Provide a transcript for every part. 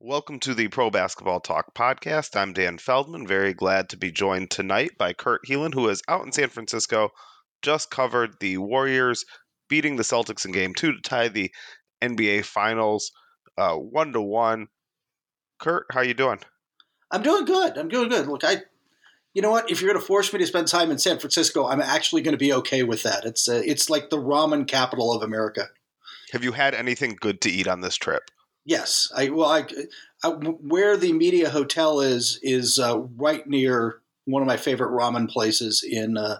Welcome to the Pro Basketball Talk podcast. I'm Dan Feldman. Very glad to be joined tonight by Kurt Helin, who is out in San Francisco, just covered the Warriors beating the Celtics in Game Two to tie the NBA Finals uh, one to one. Kurt, how you doing? I'm doing good. I'm doing good. Look, I, you know what? If you're going to force me to spend time in San Francisco, I'm actually going to be okay with that. It's uh, it's like the ramen capital of America. Have you had anything good to eat on this trip? Yes, I well, I, I where the media hotel is is uh, right near one of my favorite ramen places in uh,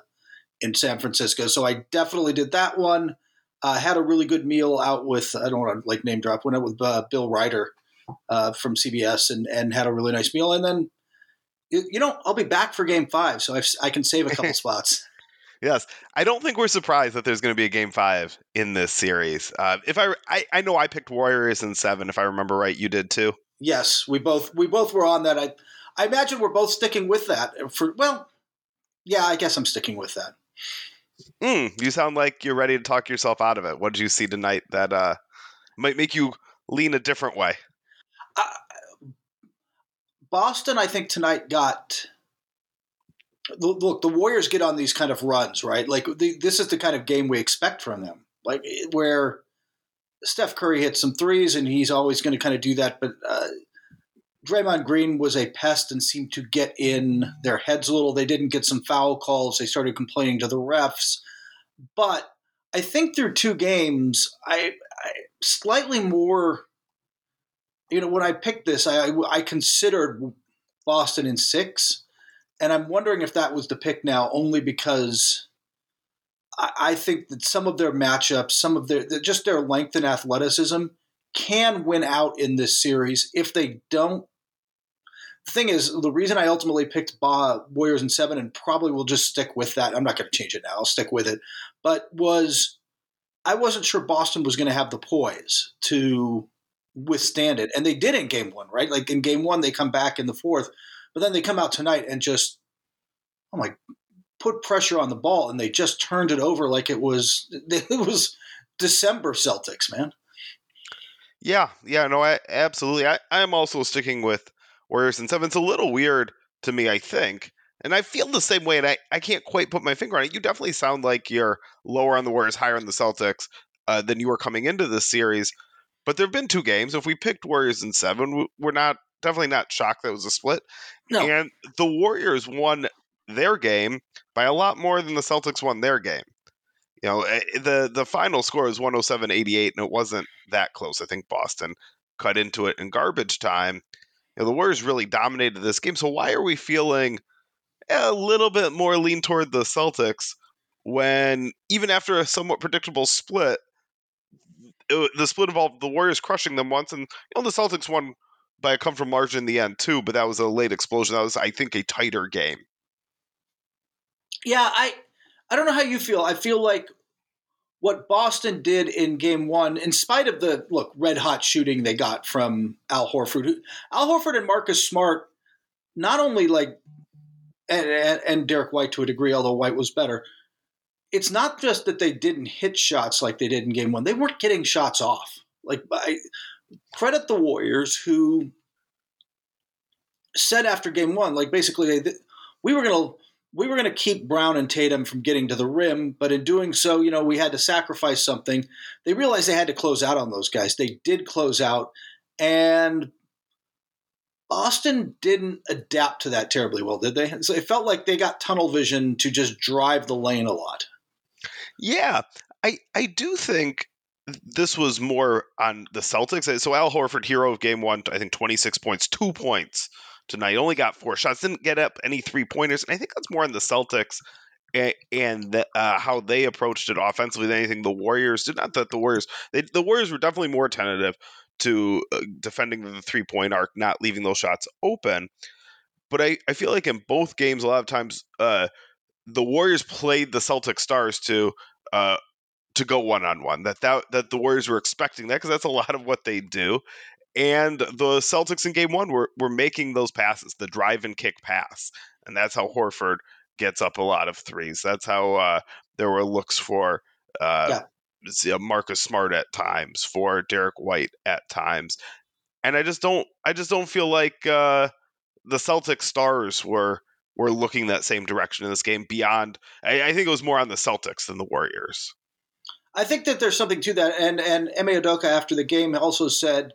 in San Francisco. So I definitely did that one. Uh, had a really good meal out with I don't want to like name drop. Went out with uh, Bill Reiter uh, from CBS and and had a really nice meal. And then you know I'll be back for Game Five, so I've, I can save a couple spots. Yes, I don't think we're surprised that there's going to be a game five in this series. Uh, if I, I, I know I picked Warriors in seven. If I remember right, you did too. Yes, we both we both were on that. I, I imagine we're both sticking with that. For well, yeah, I guess I'm sticking with that. Mm, you sound like you're ready to talk yourself out of it. What did you see tonight that uh, might make you lean a different way? Uh, Boston, I think tonight got look, the Warriors get on these kind of runs, right? Like the, this is the kind of game we expect from them, like where Steph Curry hits some threes, and he's always going to kind of do that. But uh, Draymond Green was a pest and seemed to get in their heads a little. They didn't get some foul calls. They started complaining to the refs. But I think through two games, I, I slightly more. You know, when I picked this, I, I considered Boston in six and I'm wondering if that was the pick now only because I, I think that some of their matchups, some of their just their length and athleticism can win out in this series. If they don't, the thing is, the reason I ultimately picked Warriors in seven and probably will just stick with that. I'm not going to change it now. I'll stick with it. But was I wasn't sure Boston was going to have the poise to withstand it, and they did in Game One, right? Like in Game One, they come back in the fourth but then they come out tonight and just, oh my, put pressure on the ball, and they just turned it over like it was it was December Celtics, man. Yeah, yeah, no, I absolutely. I I'm also sticking with Warriors and seven. It's a little weird to me, I think. And I feel the same way, and I, I can't quite put my finger on it. You definitely sound like you're lower on the Warriors, higher on the Celtics uh, than you were coming into this series. But there have been two games. If we picked Warriors in seven, we're not definitely not shocked that it was a split. No. And the Warriors won their game by a lot more than the Celtics won their game. You know, eh, the the final score is 107-88 and it wasn't that close. I think Boston cut into it in garbage time. You know, the Warriors really dominated this game. So why are we feeling a little bit more lean toward the Celtics when even after a somewhat predictable split, it, the split involved the Warriors crushing them once, and you know the Celtics won by a comfortable margin in the end too. But that was a late explosion. That was, I think, a tighter game. Yeah, I I don't know how you feel. I feel like what Boston did in Game One, in spite of the look red hot shooting they got from Al Horford, Al Horford and Marcus Smart, not only like and, and, and Derrick White to a degree, although White was better. It's not just that they didn't hit shots like they did in Game One; they weren't getting shots off. Like I, credit the Warriors who said after game one, like basically, we were going to we were going to keep Brown and Tatum from getting to the rim, but in doing so, you know, we had to sacrifice something. They realized they had to close out on those guys. They did close out, and Boston didn't adapt to that terribly well, did they? So it felt like they got tunnel vision to just drive the lane a lot. Yeah, I I do think this was more on the Celtics. So Al Horford, hero of game one, I think 26 points, two points tonight. Only got four shots, didn't get up any three pointers. And I think that's more on the Celtics and, the, uh, how they approached it offensively than anything the Warriors did. Not that the Warriors, they, the Warriors were definitely more tentative to uh, defending the three point arc, not leaving those shots open. But I, I feel like in both games, a lot of times, uh, the Warriors played the Celtic Stars to uh, to go one on one. That that that the Warriors were expecting that because that's a lot of what they do. And the Celtics in Game One were were making those passes, the drive and kick pass, and that's how Horford gets up a lot of threes. That's how uh, there were looks for uh, yeah. Marcus Smart at times, for Derrick White at times. and I just don't I just don't feel like uh, the Celtic stars were were looking that same direction in this game. Beyond, I, I think it was more on the Celtics than the Warriors. I think that there's something to that, and and Ime Udoka after the game also said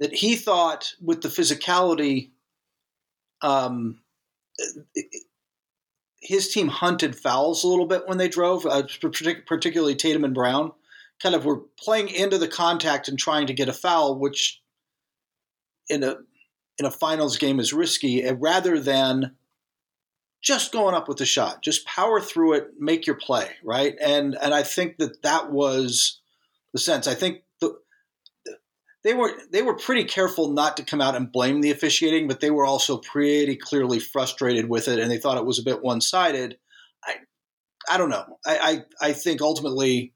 that he thought with the physicality, um, his team hunted fouls a little bit when they drove, uh, particularly Tatum and Brown, kind of were playing into the contact and trying to get a foul, which in a in a finals game is risky, uh, rather than just going up with the shot. Just power through it, make your play, right? And and I think that that was the sense. I think the they were they were pretty careful not to come out and blame the officiating, but they were also pretty clearly frustrated with it, and they thought it was a bit one sided. I I don't know. I, I I think ultimately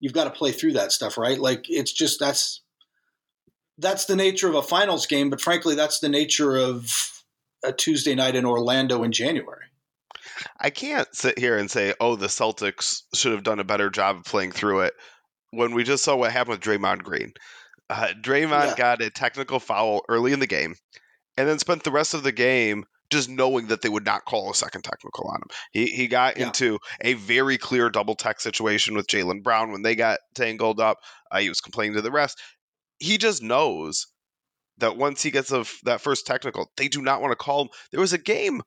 you've got to play through that stuff, right? Like it's just that's that's the nature of a finals game, but frankly, that's the nature of a Tuesday night in Orlando in January. I can't sit here and say, "Oh, the Celtics should have done a better job of playing through it." When we just saw what happened with Draymond Green, uh, Draymond yeah. got a technical foul early in the game, and then spent the rest of the game just knowing that they would not call a second technical on him. He he got yeah. into a very clear double tech situation with Jaylen Brown when they got tangled up. Uh, he was complaining to the refs. He just knows that once he gets a, that first technical, they do not want to call him. There was a game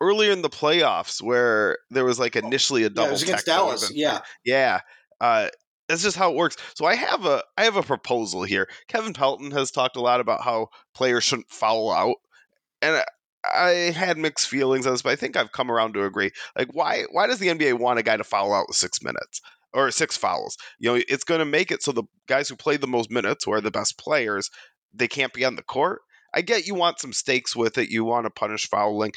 earlier in the playoffs where there was like oh, initially a double. Yeah, it was against Dallas. Yeah, yeah. Uh, that's just how it works. So I have a I have a proposal here. Kevin Pelton has talked a lot about how players shouldn't foul out, and I, I had mixed feelings on this, but I think I've come around to agree. Like, why why does the NBA want a guy to foul out with six minutes? or six fouls. You know, it's going to make it so the guys who play the most minutes, who are the best players, they can't be on the court. I get you want some stakes with it. You want to punish fouling.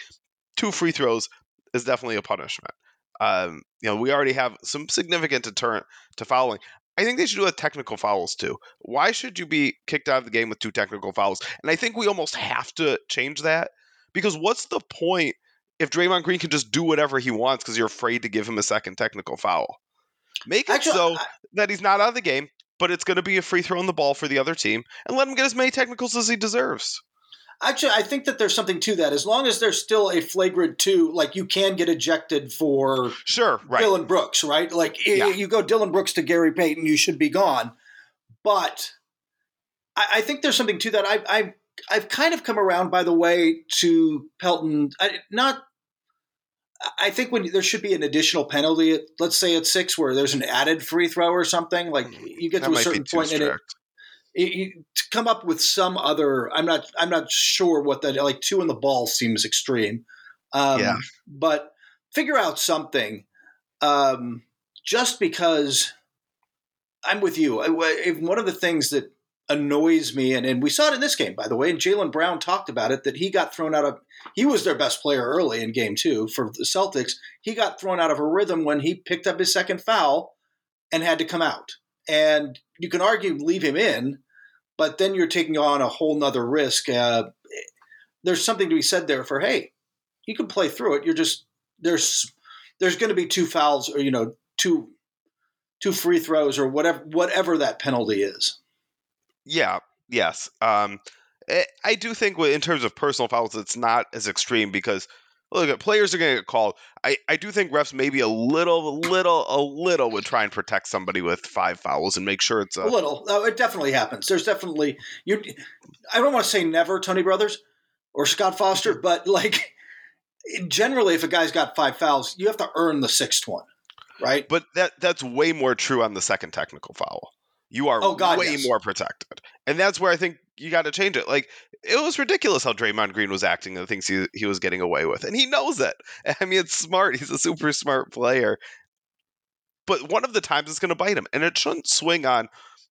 Two free throws is definitely a punishment. Um, you know, we already have some significant deterrent to fouling. I think they should do a technical fouls too. Why should you be kicked out of the game with two technical fouls? And I think we almost have to change that because what's the point if Draymond Green can just do whatever he wants because you're afraid to give him a second technical foul? Make it Actually, so I, that he's not out of the game but it's going to be a free throw on the ball for the other team, and let him get as many technicals as he deserves. Actually, I think that there's something to that. As long as there's still a flagrant two, like you can get ejected for sure, right. Dillon Brooks, right? Like yeah. you go Dillon Brooks to Gary Payton, you should be gone. But I, I think there's something to that. I, I I've kind of come around, by the way, to Pelton. I, not I think when there should be an additional penalty, let's say at six, where there's an added free throw or something, like mm, you get that to a certain point in it, it, to come up with some other. I'm not. I'm not sure what that like two in the ball seems extreme. Um, yeah. But figure out something. Um, just because I'm with you. One of the things that annoys me, and, and we saw it in this game, by the way, and Jaylen Brown talked about it, that he got thrown out of he was their best player early in game two for the Celtics. He got thrown out of a rhythm when he picked up his second foul and had to come out. And you can argue leave him in, but then you're taking on a whole nother risk. Uh, there's something to be said there for hey, you can play through it. You're just there's there's going to be two fouls or you know two two free throws or whatever whatever that penalty is. Yeah. Yes. Um, eh, I do think in terms of personal fouls, it's not as extreme because look, players are going to get called. I, I do think refs maybe a little, a little, a little would try and protect somebody with five fouls and make sure it's a, a little. Oh, it definitely happens. There's definitely you. I don't want to say never, Tony Brothers or Scott Foster, mm-hmm. but like generally, if a guy's got five fouls, you have to earn the sixth one, right? But that that's way more true on the second technical foul. You are oh, God, way yes. more protected. And that's where I think you got to change it. Like, it was ridiculous how Draymond Green was acting and the things he, he was getting away with. And he knows it. I mean, it's smart. He's a super smart player. But one of the times it's going to bite him. And it shouldn't swing on,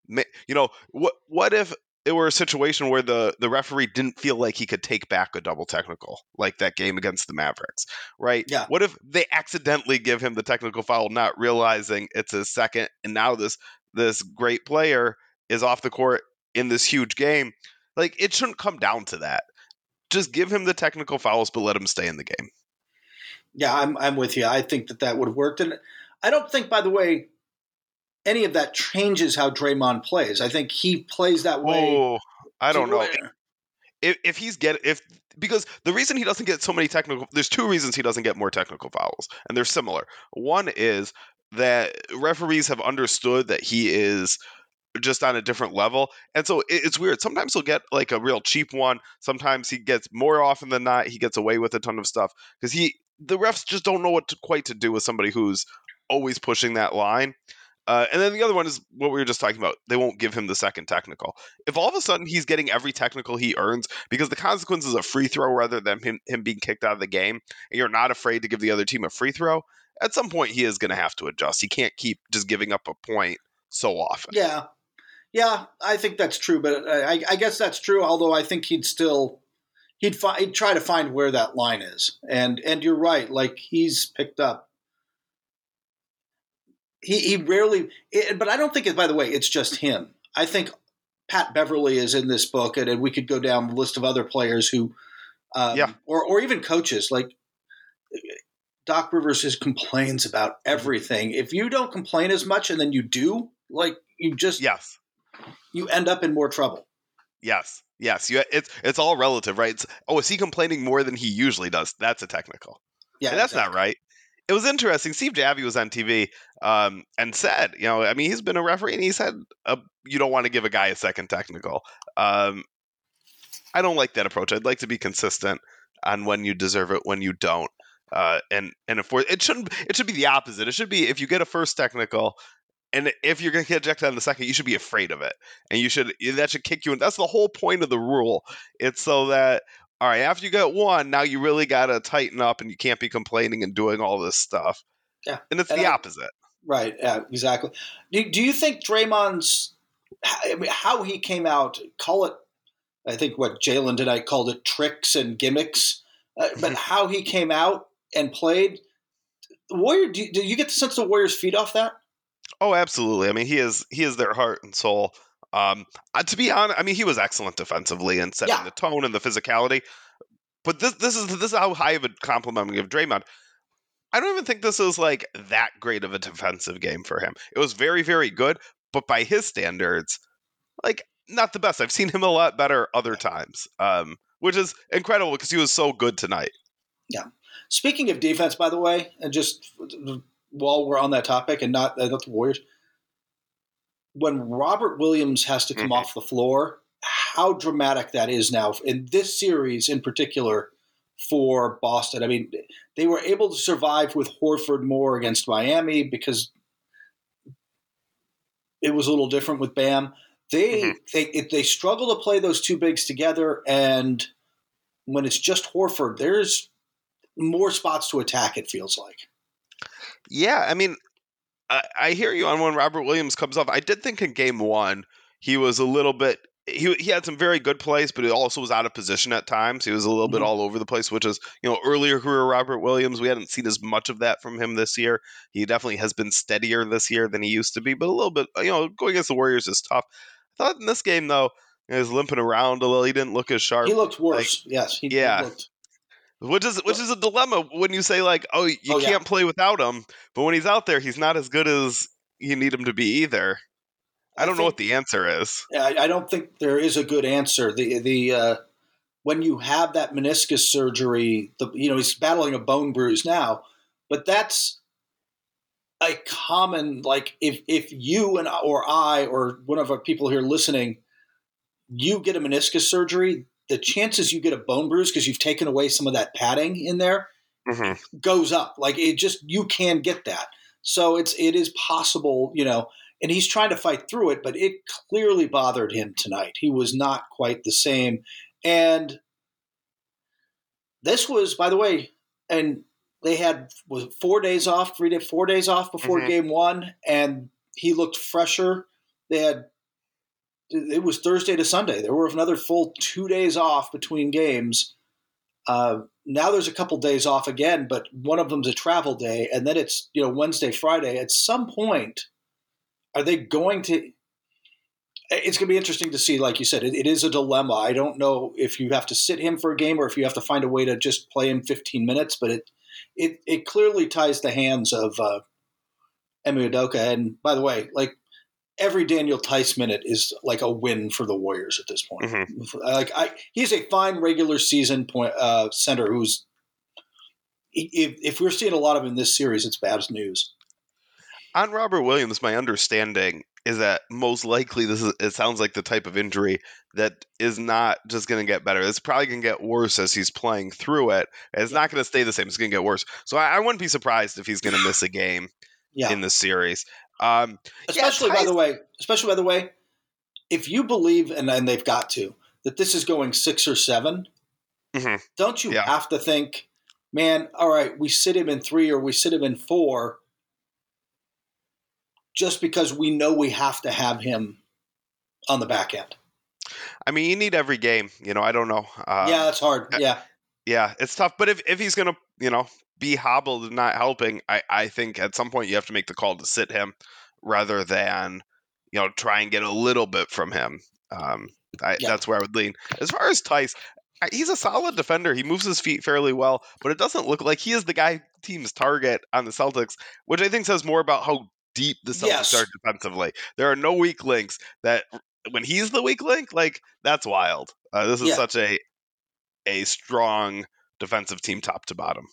you know, what, what if it were a situation where the, the referee didn't feel like he could take back a double technical, like that game against the Mavericks, right? Yeah. What if they accidentally give him the technical foul, not realizing it's his second, and now this this great player is off the court in this huge game. Like it shouldn't come down to that. Just give him the technical fouls, but let him stay in the game. Yeah, I'm I'm with you. I think that that would have worked, and I don't think, by the way, any of that changes how Draymond plays. I think he plays that way. Oh, I don't know. If, if he's get if because the reason he doesn't get so many technical there's two reasons he doesn't get more technical fouls and they're similar one is that referees have understood that he is just on a different level and so it, it's weird sometimes he'll get like a real cheap one sometimes he gets more often than not he gets away with a ton of stuff because he the refs just don't know what to, quite to do with somebody who's always pushing that line uh, and then the other one is what we were just talking about. They won't give him the second technical. If all of a sudden he's getting every technical he earns because the consequence is a free throw rather than him, him being kicked out of the game, and you're not afraid to give the other team a free throw, at some point he is going to have to adjust. He can't keep just giving up a point so often. Yeah, yeah, I think that's true. But I, I guess that's true. Although I think he'd still he'd, fi- he'd try to find where that line is. And and you're right. Like he's picked up. He he rarely. It, but I don't think it. By the way, it's just him. I think Pat Beverley is in this book, and, and we could go down the list of other players who, um, Yeah. or or even coaches like. Doc Rivers just complains about everything. If you don't complain as much and then you do, like you just Yes. you end up in more trouble. Yes. Yes. You, it's it's all relative, right? It's, oh, is he complaining more than he usually does? That's a technical. Yeah, And that's exactly. not right. It was interesting. Steve Javie was on TV um, and said, you know, I mean, he's been a referee and he said, uh, you don't want to give a guy a second technical. Um, I don't like that approach. I'd like to be consistent on when you deserve it, when you don't. Uh, and and if we're, it shouldn't, it should be the opposite. It should be if you get a first technical, and if you're going to get ejected on the second, you should be afraid of it, and you should that should kick you in. That's the whole point of the rule. It's so that all right, after you get one, now you really got to tighten up, and you can't be complaining and doing all this stuff. Yeah. and it's And the I- opposite. Right. Yeah. Exactly. Do, do you think Draymond's I mean, how he came out? Call it. I think what Jaylen tonight called it tricks and gimmicks. Uh, but how he came out and played. Warrior. Do, do you get the sense the Warriors feed off that? Oh, absolutely. I mean, he is he is their heart and soul. Um, to be honest, I mean, he was excellent defensively and setting Yeah. the tone and the physicality. But this this is this is how high of a compliment I'm give Draymond. I don't even think this is like that great of a defensive game for him. It was very very good, but by his standards, like not the best. I've seen him a lot better other times, um, which is incredible because he was so good tonight. Speaking of defense, by the way, and just while we're on that topic, and not, uh, not the Warriors, when Robert Williams has to come Mhm. off the floor, how dramatic that is now in this series in particular for Boston. I mean, they were able to survive with Horford more against Miami because it was a little different with Bam. They Mhm. they they struggle to play those two bigs together, and when it's just Horford, there's more spots to attack. It feels like. Yeah, I mean, I, I hear you on when Robert Williams comes off. I did think in game one he was a little bit. He, he had some very good plays, but he also was out of position at times. He was a little bit Mhm. all over the place, which is you know earlier career Robert Williams. We hadn't seen as much of that from him this year. He definitely has been steadier this year than he used to be, but a little bit. You know, going against the Warriors is tough. I thought in this game though, he was limping around a little. He didn't look as sharp. He looked worse. yes, he, he yeah. looked. Which is which is a dilemma when you say like, oh, you Oh, can't play without him, but when he's out there, he's not as good as you need him to be either. I I don't know what the answer is. I, I don't think there is a good answer. The the uh, when you have that meniscus surgery, the you know he's battling a bone bruise now, but that's a common like if if you and or I or one of our people here listening, you get a meniscus surgery, the chances you get a bone bruise because you've taken away some of that padding in there hmm goes up. Like it just you can get that. So it's it is possible, you know, and he's trying to fight through it, but it clearly bothered him tonight. He was not quite the same. And this was, by the way, and they had was four days off, three day, four days off before Mhm. game one, and he looked fresher. They had it was Thursday to Sunday. There were another full two days off between games. Uh, now there's a couple days off again, but one of them's a travel day, and then it's you know Wednesday, Friday. At some point, are they going to? It's going to be interesting to see. Like you said, it, it is a dilemma. I don't know if you have to sit him for a game or if you have to find a way to just play him 15 minutes. But it it it clearly ties the hands of uh, Ime Udoka. And by the way, like every Daniel Theis minute is like a win for the Warriors at this point. Mhm. Like I, he's a fine regular season point uh, center who's. If, if we're seeing a lot of him in this series, it's bad news. On Robert Williams, my understanding is that most likely this is it sounds like the type of injury that is not just going to get better. It's probably going to get worse as he's playing through it. It's not going to stay the same. It's going to get worse. So I, I wouldn't be surprised if he's going to miss a game Yeah, in the series. Um, especially by the way, especially by the way, if you believe and and they've got to that this is going six or 7 Mhm. don't you Yeah. have to think, man? All right, we sit him in three or we sit him in four, just because we know we have to have him on the back end. I mean, you need every game. You know, I don't know. Uh, yeah, that's hard. Yeah, yeah, it's tough. But if, if he's going to, you know, be hobbled and not helping, I, I think at some point you have to make the call to sit him rather than, you know, try and get a little bit from him. Um, I, Yeah. That's where I would lean. As far as Theis, he's a solid defender. He moves his feet fairly well, but it doesn't look like he is the guy team's target on the Celtics, which I think says more about how deep the Celtics Yes. are defensively. There are no weak links that when he's the weak link, like that's wild. Uh, this is Yeah. such a a strong defensive team top to bottom.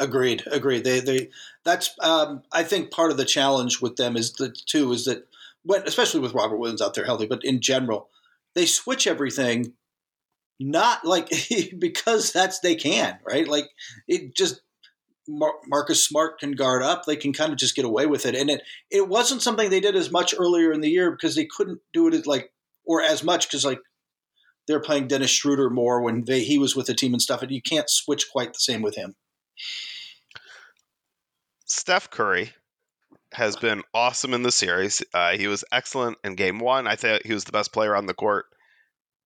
Agreed. Agreed. They they that's um, I think part of the challenge with them is that too is that when especially with Robert Williams out there healthy, but in general, they switch everything. Not like because that's they can right. Like it just Mar- Marcus Smart can guard up. They can kind of just get away with it, and it it wasn't something they did as much earlier in the year because they couldn't do it as like or as much because like they're playing Dennis Schroeder more when they he was with the team and stuff, and you can't switch quite the same with him. Steph Curry has been awesome in the series. Uh, he was excellent in game one. I thought he was the best player on the court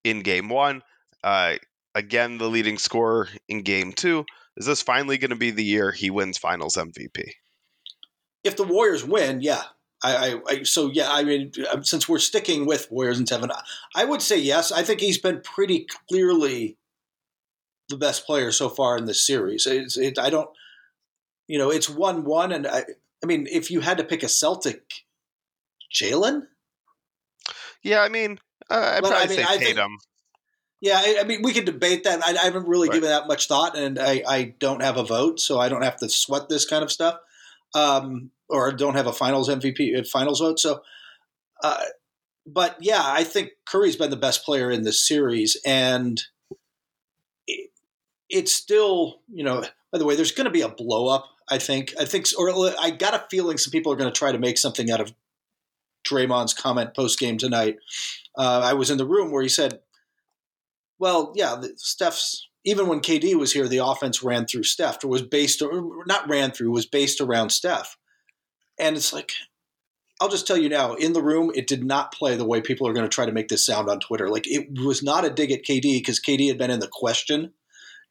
in game one. Uh, again, the leading scorer in game two. Is this finally going to be the year he wins finals MVP? if the Warriors win, yeah. I, I, I so yeah. I mean, um, since we're sticking with Warriors and seven, I would say yes. I think he's been pretty clearly the best player so far in this series. It, I don't, you know, it's one one, and I, I mean, if you had to pick a Celtic, Jaylen. Yeah, I mean, uh, I'd But, I probably mean, say I think- Tatum. Yeah, I, I mean, we could debate that. I, I haven't really Right. given that much thought, and I, I don't have a vote, so I don't have to sweat this kind of stuff, um, or don't have a Finals MVP, uh, Finals vote. So, uh, but yeah, I think Curry's been the best player in this series, and it, it's still, you know. By the way, there's going to be a blow up. I think. I think, or I got a feeling some people are going to try to make something out of Draymond's comment post game tonight. Uh, I was in the room where he said, "Well, yeah, Steph's even when KD was here, the offense ran through Steph, or was based, or not ran through, was based around Steph." And it's like, I'll just tell you now, in the room, it did not play the way people are going to try to make this sound on Twitter. Like it was not a dig at KD because KD had been in the question.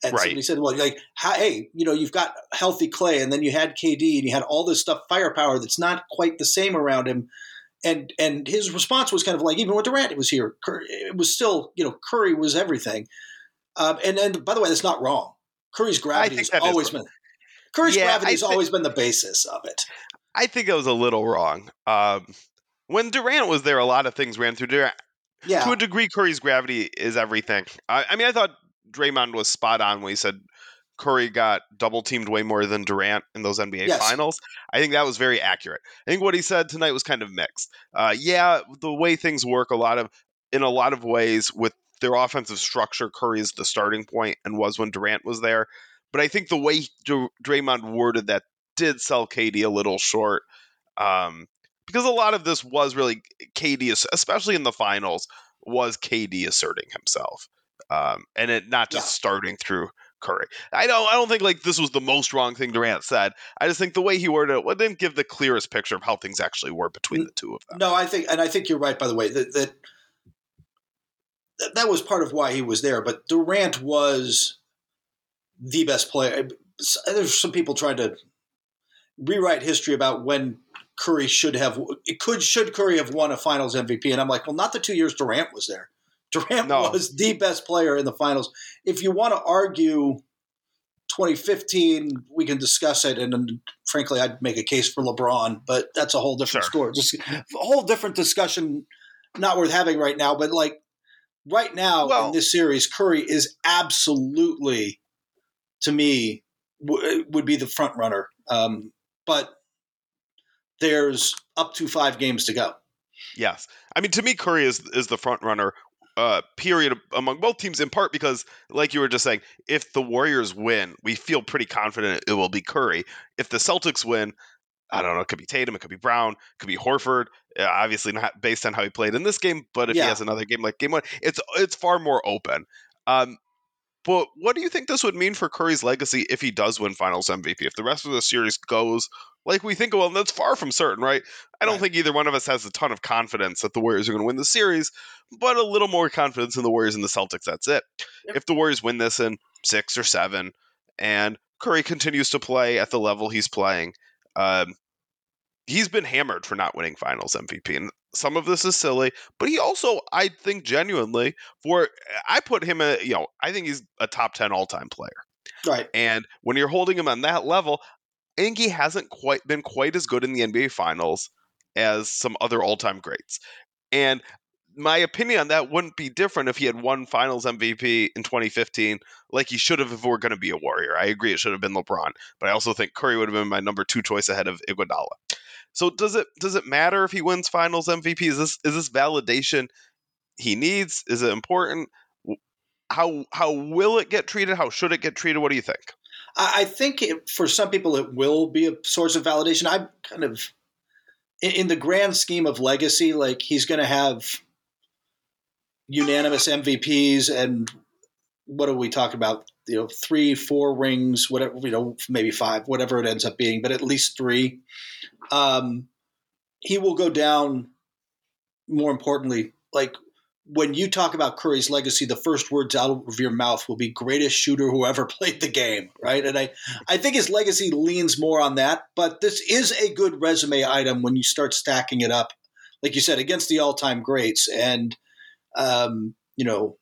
And Right. somebody said, "Well, like, hey, you know, you've got healthy Clay, and then you had KD, and you had all this stuff, firepower that's not quite the same around him." And and his response was kind of like, even when Durant it was here, Curry, it was still, you know, Curry was everything. Um, and and by the way, that's not wrong. Curry's gravity has think that is always been Curry's Yeah, gravity has always been the basis of it. I think that was a little wrong. Um, when Durant was there, a lot of things ran through Durant. Yeah, To a degree, Curry's gravity is everything. I, I mean, I thought Draymond was spot on when he said Curry got double teamed way more than Durant in those NBA Yes. finals. I think that was very accurate. I think what he said tonight was kind of mixed. Uh, yeah, the way things work, a lot of in a lot of ways with their offensive structure, Curry is the starting point and was when Durant was there. But I think the way Dr- Draymond worded that did sell KD a little short. Um, because a lot of this was really KD, especially in the finals, was KD asserting himself, um, and it not just Yeah. starting through Curry. I don't, I don't think like this was the most wrong thing Durant said. I just think the way he worded it well, didn't give the clearest picture of how things actually were between the two of them. No, I think, and I think you're right. By the way, that that that- that was part of why he was there. But Durant was the best player. There's some people trying to rewrite history about when Curry should have it could should Curry have won a Finals MVP, and I'm like, well, not the two years Durant was there. Durant No. was the best player in the finals. If you want to argue 2015, we can discuss it, and, and frankly, I'd make a case for LeBron, but that's a whole different Sure. story. Just a whole different discussion, not worth having right now. But like right now Well- in this series, Curry is absolutely, to me, w- would be the front runner. Um, but there's up to five games to go. Yes, I mean to me, Curry is is the front runner. Uh, period among both teams in part because, like you were just saying, if the Warriors win, we feel pretty confident it will be Curry. If the Celtics win, I don't know, it could be Tatum, it could be Brown, it could be Horford. Uh, obviously not based on how he played in this game, but if Yeah. he has another game like game one, it's it's far more open. Um, but what do you think this would mean for Curry's legacy if he does win Finals MVP? If the rest of the series goes like we think, well, that's far from certain, right? I don't Right. think either one of us has a ton of confidence that the Warriors are going to win the series, but a little more confidence in the Warriors and the Celtics. That's it. Yep. If the Warriors win this in six or seven, and Curry continues to play at the level he's playing, um, he's been hammered for not winning Finals MVP, and some of this is silly. But he also, I think, genuinely, for I put him, a, you know, I think he's a top ten all time player. Right. And when you're holding him on that level, I think he hasn't quite been quite as good in the NBA Finals as some other all-time greats. And my opinion on that wouldn't be different if he had won Finals MVP in 2015, like he should have if we're going to be a Warrior. I agree, it should have been LeBron, but I also think Curry would have been my number two choice ahead of Iguodala. So does it does it matter if he wins Finals MVP? Is this is this validation he needs? Is it important? How how will it get treated? How should it get treated? What do you think? I, think it, for some people it will be a source of validation. I'm kind of in, in the grand scheme of legacy, like he's going to have unanimous MVPs and what are we talking about? You know, three, four rings, whatever. You know, maybe five, whatever it ends up being, but at least three. Um, he will go down. More importantly, like when you talk about Curry's legacy, the first words out of your mouth will be greatest shooter who ever played the game, right? And I, I think his legacy leans more on that, but this is a good resume item when you start stacking it up, like you said, against the all-time greats. And, um, you know,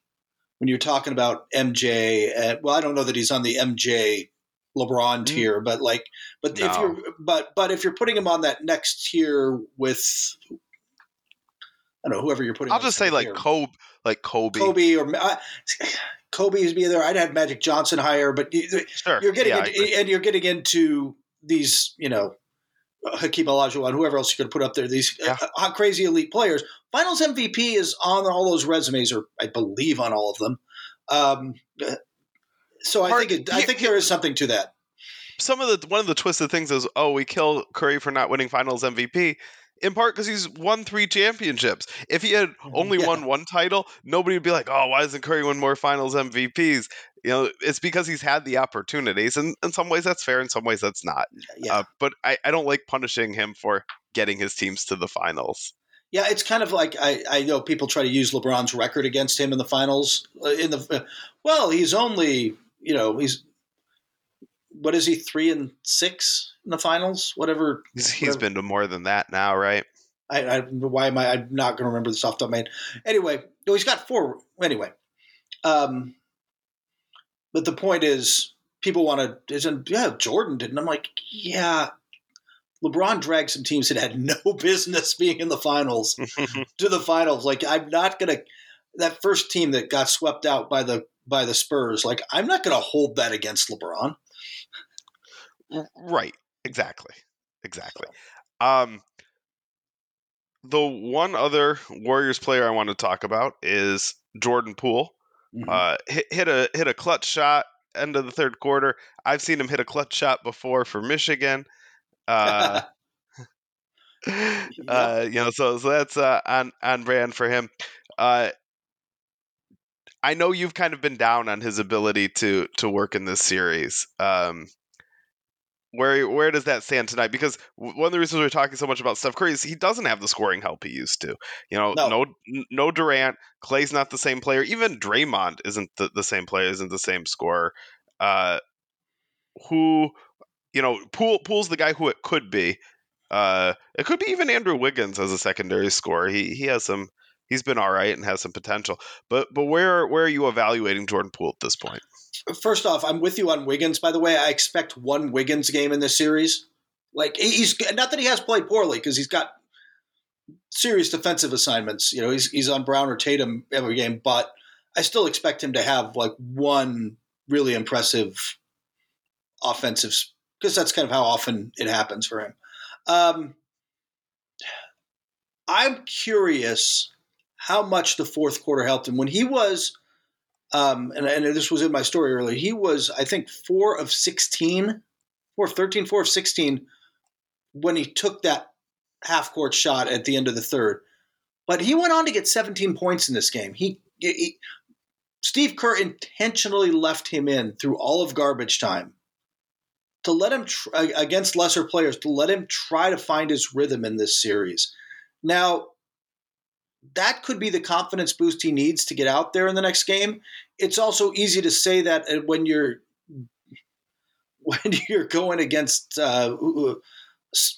when you're talking about MJ, uh, well, I don't know that he's on the MJ LeBron Mm. tier, but like, but if you're, but, but if you're putting him on that next tier with, I don't know, whoever you're putting I'll just say like tier. Kobe, like Kobe. Kobe or uh, Kobe's be there. I'd have Magic Johnson higher, but you, Sure. you're getting yeah, into, and you're getting into these, you know, Hakeem Olajuwon, whoever else you could put up there. These Yeah. uh, crazy elite players. Finals MVP is on all those resumes, or I believe on all of them. Um, uh, so I think it, I think he- there is something to that. Some of the one of the twisted things is oh we kill Curry for not winning Finals MVP. In part because he's won three championships. If he had only Yeah. won one title, nobody would be like, "Oh, why doesn't Curry win more Finals MVPs?" You know, it's because he's had the opportunities, and in some ways that's fair, in some ways that's not. Yeah, Uh, but I, I don't like punishing him for getting his teams to the finals. yeah. It's kind of like I, I know people try to use LeBron's record against him in the finals. Uh, In the uh, well, he's only you know he's what is he three and six in the finals? Whatever. He's, whatever. been to more than that now, right? I, I why am I? I'm not going to remember this off the top of my head. Anyway, no, he's got four. Anyway, um, but the point is, people want to. Isn't yeah? Jordan didn't. I'm like, yeah. LeBron dragged some teams that had no business being in the finals to the finals. Like, I'm not going to. That first team that got swept out by the by the Spurs. Like, I'm not going to hold that against LeBron. right. Exactly. Exactly. Um, the one other Warriors player I want to talk about is Jordan Poole. Uh, hit, hit a hit a clutch shot end of the third quarter. I've seen him hit a clutch shot before for Michigan. Uh, uh, you know, so so that's uh, on on brand for him. Uh, I know you've kind of been down on his ability to to work in this series. Um, where where does that stand tonight? Because one of the reasons we're talking so much about Steph Curry is he doesn't have the scoring help he used to. You know, No. no no, Durant, Clay's not the same player. Even Draymond isn't the, the same player, isn't the same scorer. Uh, who, you know, Poole Poole's the guy who it could be. Uh, it could be even Andrew Wiggins as a secondary scorer. He he has some he's been all right and has some potential. But but where where are you evaluating Jordan Poole at this point? First off, I'm with you on Wiggins. By the way, I expect one Wiggins game in this series. Like he's not that he has played poorly because he's got serious defensive assignments. You know, he's he's on Brown or Tatum every game, but I still expect him to have like one really impressive offensive because that's kind of how often it happens for him. Um, I'm curious how much the fourth quarter helped him when he was. Um, and, and this was in my story earlier. He was, I think, four of 16, four of 13, four of 16 when he took that half court shot at the end of the third. But he went on to get 17 points in this game. He, he Steve Kerr intentionally left him in through all of garbage time to let him tr- against lesser players to let him try to find his rhythm in this series. Now, that could be the confidence boost he needs to get out there in the next game. It's also easy to say that uh, when you're when you're going against uh,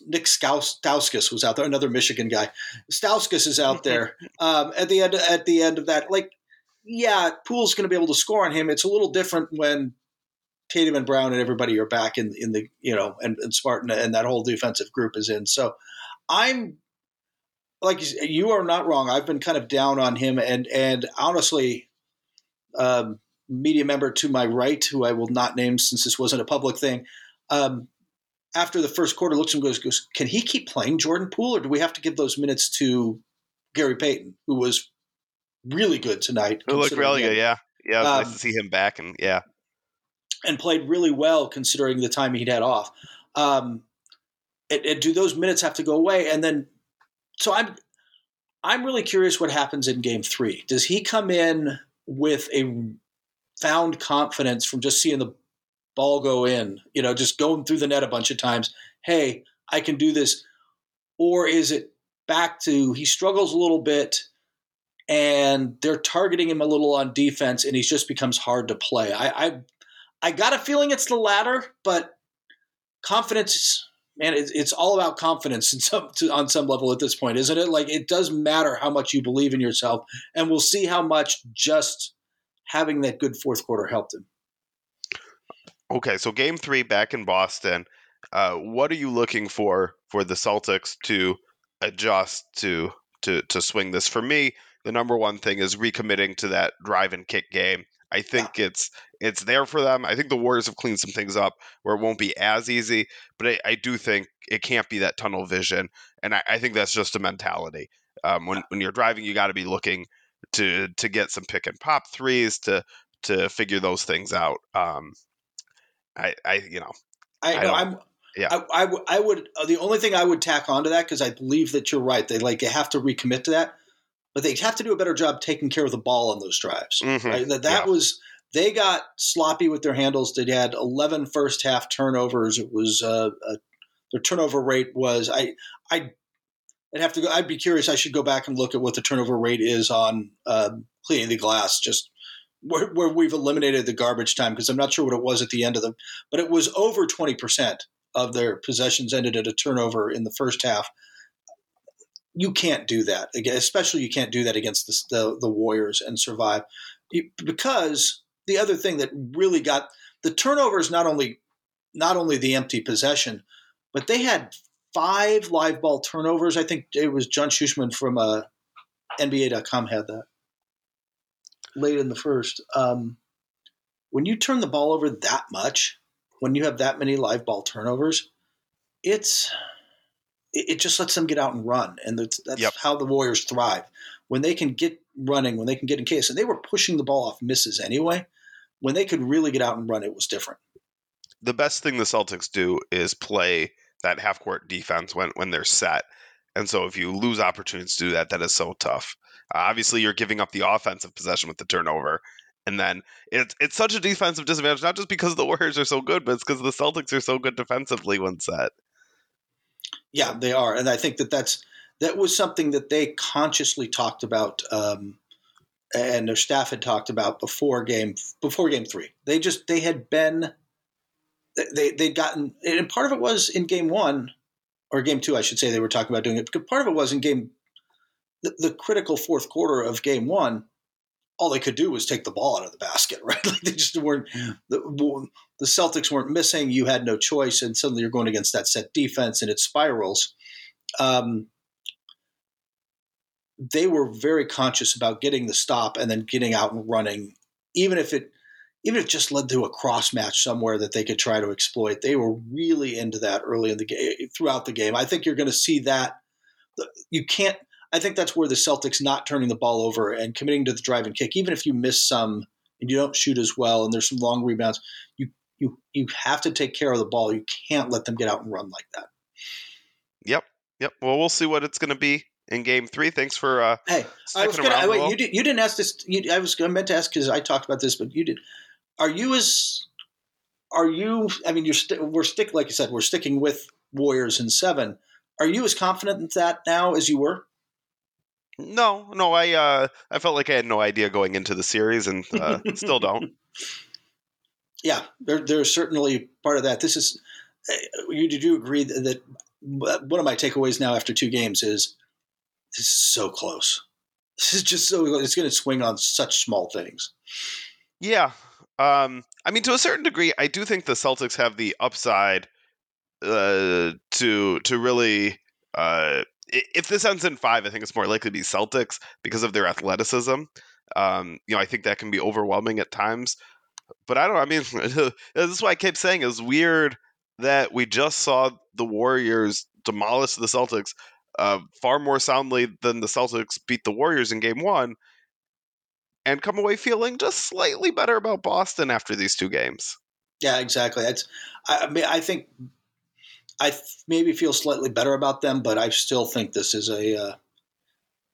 Nick Stauskas was out there, another Michigan guy. Stauskas is out there um, at the end. At the end of that, like, yeah, Poole's going to be able to score on him. It's a little different when Tatum and Brown and everybody are back in in the you know and, and Spartan and that whole defensive group is in. So I'm like you are not wrong. I've been kind of down on him, and and honestly, um, media member to my right, who I will not name since this wasn't a public thing, um, after the first quarter looks and goes, goes, can he keep playing Jordan Poole, or do we have to give those minutes to Gary Payton, who was really good tonight? Who looked really good, yeah, yeah. It was um, nice to see him back, and yeah, and played really well considering the time he'd had off. Um, and, and do those minutes have to go away? And then, so I'm, I'm really curious what happens in Game Three. Does he come in with a found confidence from just seeing the ball go in, you know, just going through the net a bunch of times. Hey, I can do this. Or is it back to he struggles a little bit and they're targeting him a little on defense and he just becomes hard to play? I, I, I got a feeling it's the latter, but confidence, man, it's, it's all about confidence some, to, on some level at this point, isn't it? Like it does matter how much you believe in yourself, and we'll see how much just having that good fourth quarter helped him. Okay, so game three back in Boston. Uh, what are you looking for for the Celtics to adjust to to to swing this? For me, the number one thing is recommitting to that drive and kick game. I think it's it's there for them. I think the Warriors have cleaned some things up where it won't be as easy, but I, I do think it can't be that tunnel vision, and I, I think that's just a mentality. Um, when when you're driving, you got to be looking to to get some pick and pop threes to to figure those things out. Um, I, I you know, I, I I'm. Yeah, I, I, I would. Uh, the only thing I would tack onto that because I believe that you're right. They like they have to recommit to that, but they have to do a better job taking care of the ball on those drives. Mm-hmm. Right? That that yeah. was they got sloppy with their handles. They had 11 first half turnovers. It was uh, uh, their turnover rate was I I I'd have to go. I'd be curious. I should go back and look at what the turnover rate is on uh, cleaning the glass. Just where, where we've eliminated the garbage time because I'm not sure what it was at the end of them, but it was over 20% of their possessions ended at a turnover in the first half. You can't do that, especially you can't do that against the, the, the Warriors and survive. Because the other thing that really got the turnovers not only not only the empty possession, but they had five live ball turnovers. I think it was John Schuhmann from uh, NBA.com had that late in the first. Um, when you turn the ball over that much, when you have that many live ball turnovers, it's it, it just lets them get out and run, and that's, that's yep. how the Warriors thrive. When they can get running, when they can get in case, and they were pushing the ball off misses anyway. When they could really get out and run, it was different. The best thing the Celtics do is play that half court defense when when they're set. And so if you lose opportunities to do that, that is so tough. Uh, obviously, you're giving up the offensive possession with the turnover. And then it's it's such a defensive disadvantage, not just because the Warriors are so good, but it's because the Celtics are so good defensively when set. Yeah, they are, and I think that that's that was something that they consciously talked about, um, and their staff had talked about before game before game three. They just they had been they they'd gotten, and part of it was in game one or game two, I should say. They were talking about doing it because part of it was in game the, the critical fourth quarter of game one, all they could do was take the ball out of the basket, right? Like they just weren't the, the Celtics weren't missing. You had no choice, and suddenly you're going against that set defense, and it spirals. Um, they were very conscious about getting the stop and then getting out and running, even if it even if it just led to a cross match somewhere that they could try to exploit. They were really into that early in the game, throughout the game. I think you're going to see that. You can't. I think that's where the Celtics not turning the ball over and committing to the drive and kick, even if you miss some and you don't shoot as well and there's some long rebounds, you you you have to take care of the ball. You can't let them get out and run like that. Yep. Yep. Well, we'll see what it's going to be in Game Three. Thanks for. Uh, hey, I was gonna. I, wait, you, did, you didn't ask this. You, I was I meant to ask because I talked about this, but you did. Are you as? Are you? I mean, you're st- we're stick like you said. We're sticking with Warriors in seven. Are you as confident in that now as you were? No, no. I uh, I felt like I had no idea going into the series, and uh, still don't. Yeah, there, there's certainly part of that. This is. Uh, you did you agree that, that one of my takeaways now after two games is this is so close. This is just so it's going to swing on such small things. Yeah. Um, I mean, to a certain degree, I do think the Celtics have the upside uh, to to really. Uh, if this ends in five, I think it's more likely to be Celtics because of their athleticism. Um, you know, I think that can be overwhelming at times. But I don't. I mean, this is why I keep saying it's weird that we just saw the Warriors demolish the Celtics uh, far more soundly than the Celtics beat the Warriors in game one and come away feeling just slightly better about Boston after these two games. Yeah, exactly. It's, I, mean, I think I maybe feel slightly better about them, but I still think this is a uh,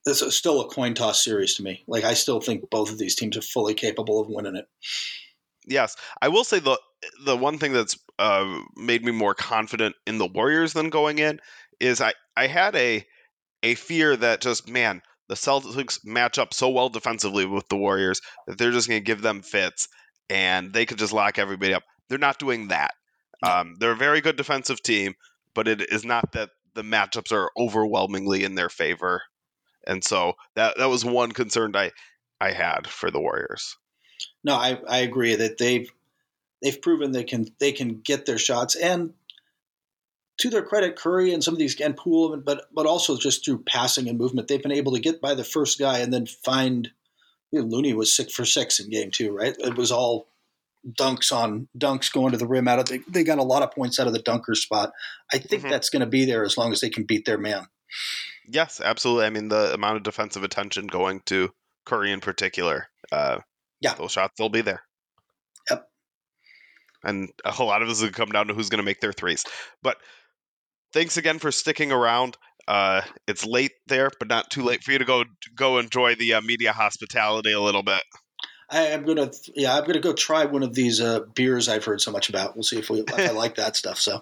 this is still a coin toss series to me. Like I still think both of these teams are fully capable of winning it. Yes, I will say the the one thing that's uh, made me more confident in the Warriors than going in is I I had a a fear that just man the Celtics match up so well defensively with the Warriors that they're just going to give them fits and they could just lock everybody up. They're not doing that. Um, they're a very good defensive team, but it is not that the matchups are overwhelmingly in their favor. And so that that was one concern I I had for the Warriors. No, I, I agree that they've they've proven they can they can get their shots and to their credit, Curry and some of these and Poole, but but also just through passing and movement, they've been able to get by the first guy and then find. You know, Looney was six for six in game two, right? It was all dunks on dunks going to the rim out of they, they got a lot of points out of the dunker spot. I think mm-hmm. that's going to be there as long as they can beat their man. Yes, absolutely. I mean the amount of defensive attention going to Curry in particular. Uh, yeah, those shots they'll be there. Yep. And a whole lot of this will come down to who's going to make their threes. But thanks again for sticking around. Uh, it's late there, but not too late for you to go go enjoy the uh, media hospitality a little bit. I am gonna, yeah, I'm gonna go try one of these uh, beers I've heard so much about. We'll see if we if I like that stuff. So,